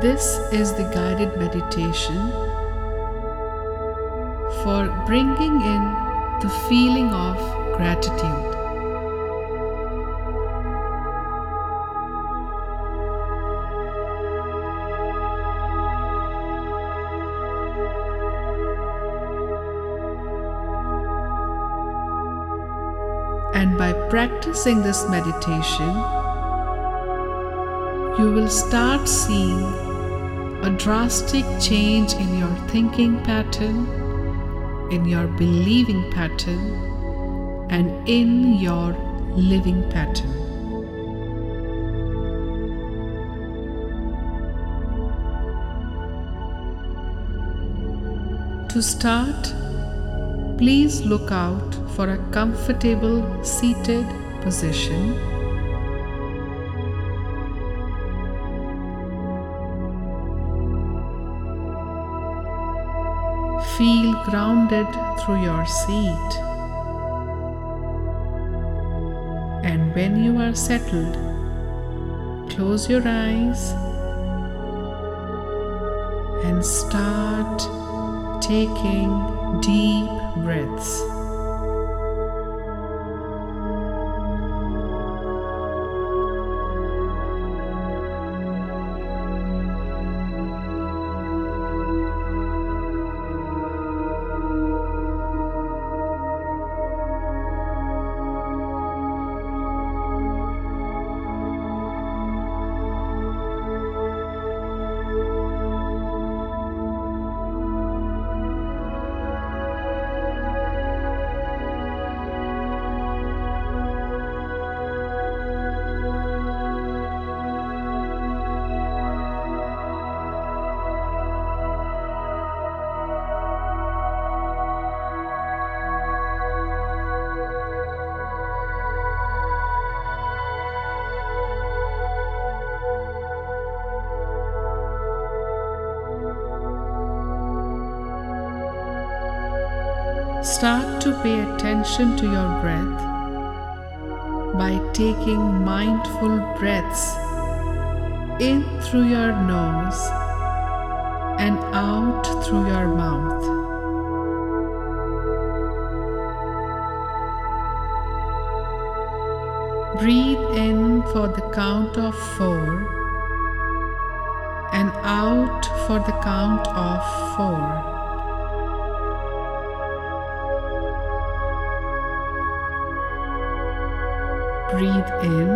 This is the guided meditation for bringing in the feeling of gratitude. And by practicing this meditation, you will start seeing a drastic change in your thinking pattern, in your believing pattern, and in your living pattern. To start, please look out for a comfortable seated position. Feel grounded through your seat. And when you are settled, close your eyes and start taking deep breaths. Start to pay attention to your breath by taking mindful breaths in through your nose and out through your mouth. Breathe in for the count of four and out for the count of four. Breathe in.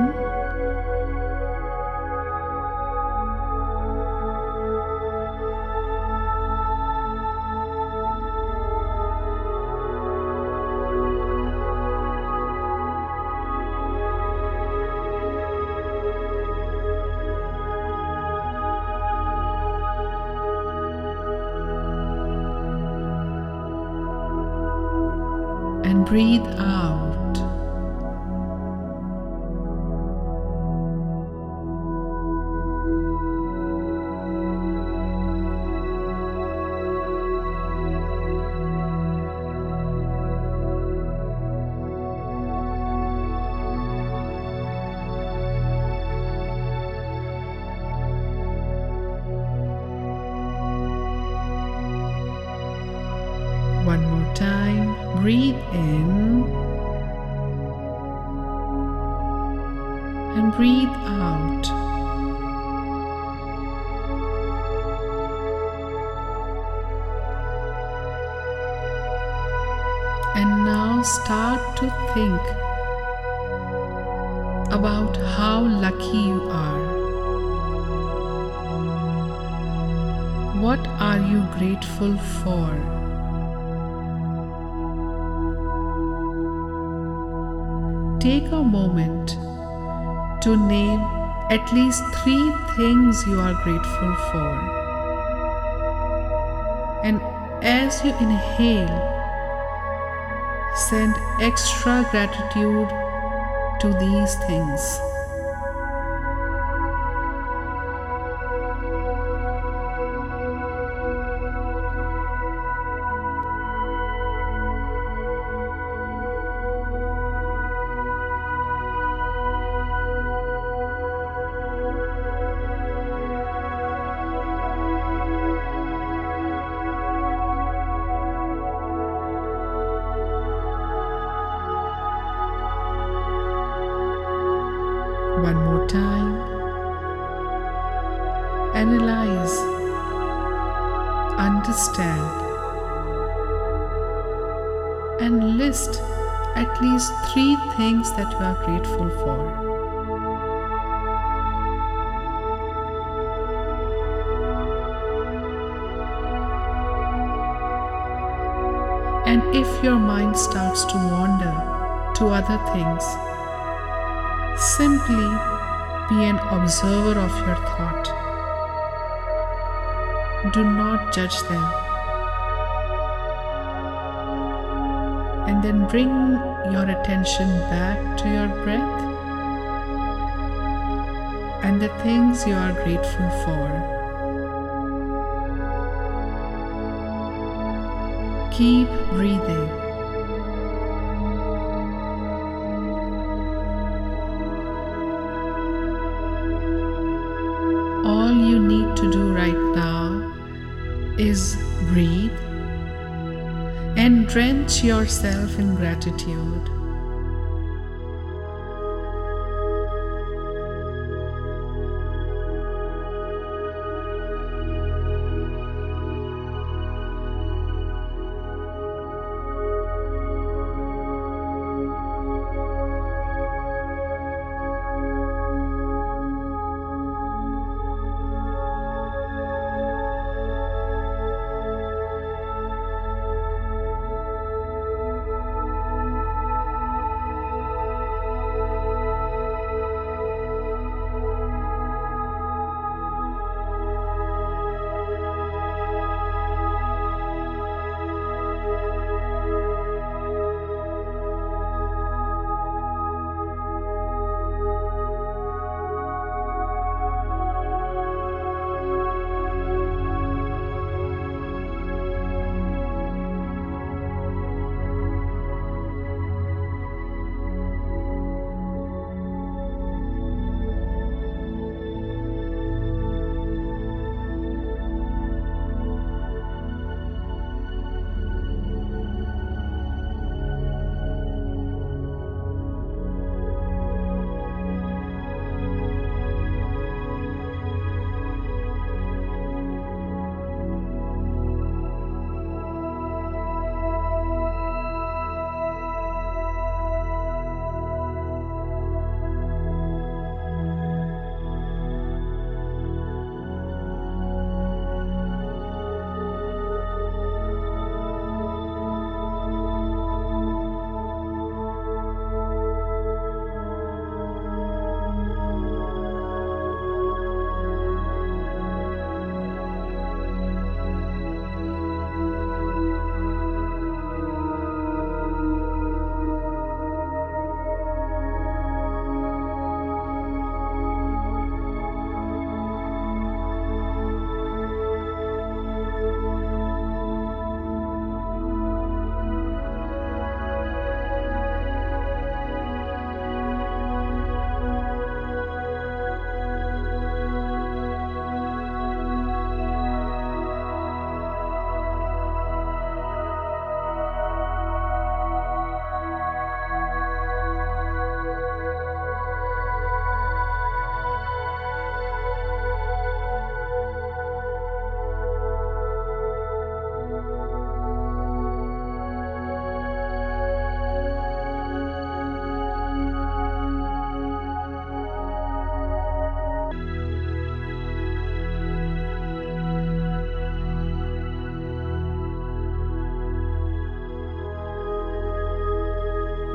And breathe out. Time. Breathe in and breathe out. And now start to think about how lucky you are. What are you grateful for? Take a moment to name at least three things you are grateful for. And as you inhale, send extra gratitude to these things. And list at least three things that you are grateful for. And if your mind starts to wander to other things, simply be an observer of your thought. Do not judge them. And then bring your attention back to your breath and the things you are grateful for. Keep breathing. All you need to do right now is drench yourself in gratitude.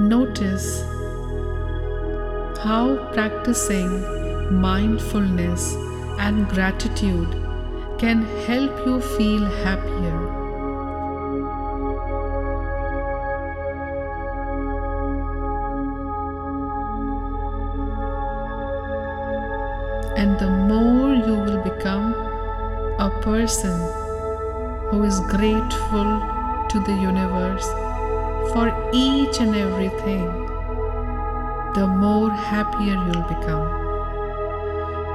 Notice how practicing mindfulness and gratitude can help you feel happier. And the more you will become a person who is grateful to the universe for each and everything, the more happier you'll become,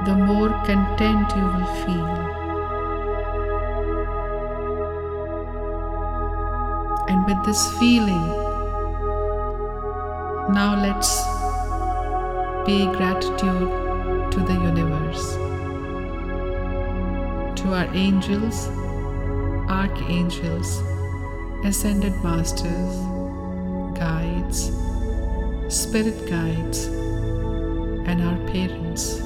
the more content you will feel. And with this feeling, now let's pay gratitude to the universe, to our angels, archangels, ascended masters, guides, spirit guides, and our parents.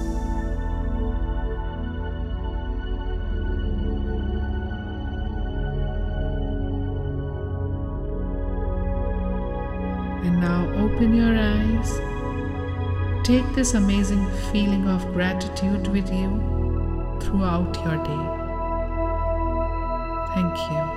And now open your eyes. Take this amazing feeling of gratitude with you throughout your day. Thank you.